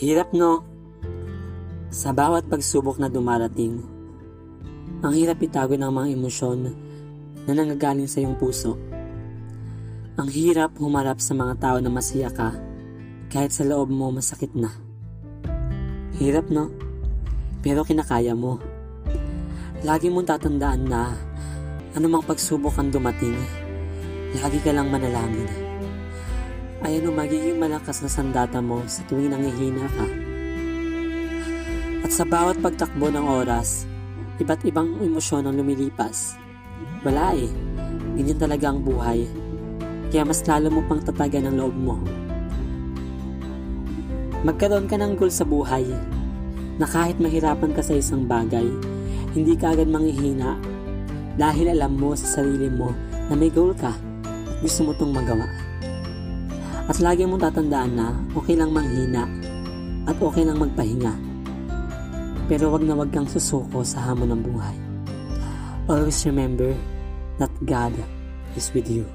Hirap no? Sa bawat pagsubok na dumarating, ang hirap itago ng mga emosyon na nanggagaling sa iyong puso. Ang hirap humarap sa mga tao na masaya ka kahit sa loob mo masakit na. Hirap no? Pero kinakaya mo. Lagi mong tatandaan na anumang pagsubok ang dumating, lagi ka lang manalangin. Ay ano magiging malakas na sandata mo sa tuwing nangihina ka. At sa bawat pagtakbo ng oras, iba't ibang emosyon ang lumilipas. Wala eh, ganyan talaga ang buhay. Kaya mas lalo mo pang tatagan ang loob mo. Magkaroon ka ng goal sa buhay na kahit mahirapan ka sa isang bagay, hindi ka agad manghihina dahil alam mo sa sarili mo na may goal ka at gusto mo itong magawa. At lagi mong tatandaan na okay lang manghina at okay lang magpahinga. Pero wag na wag kang susuko sa hamon ng buhay. Always remember that God is with you.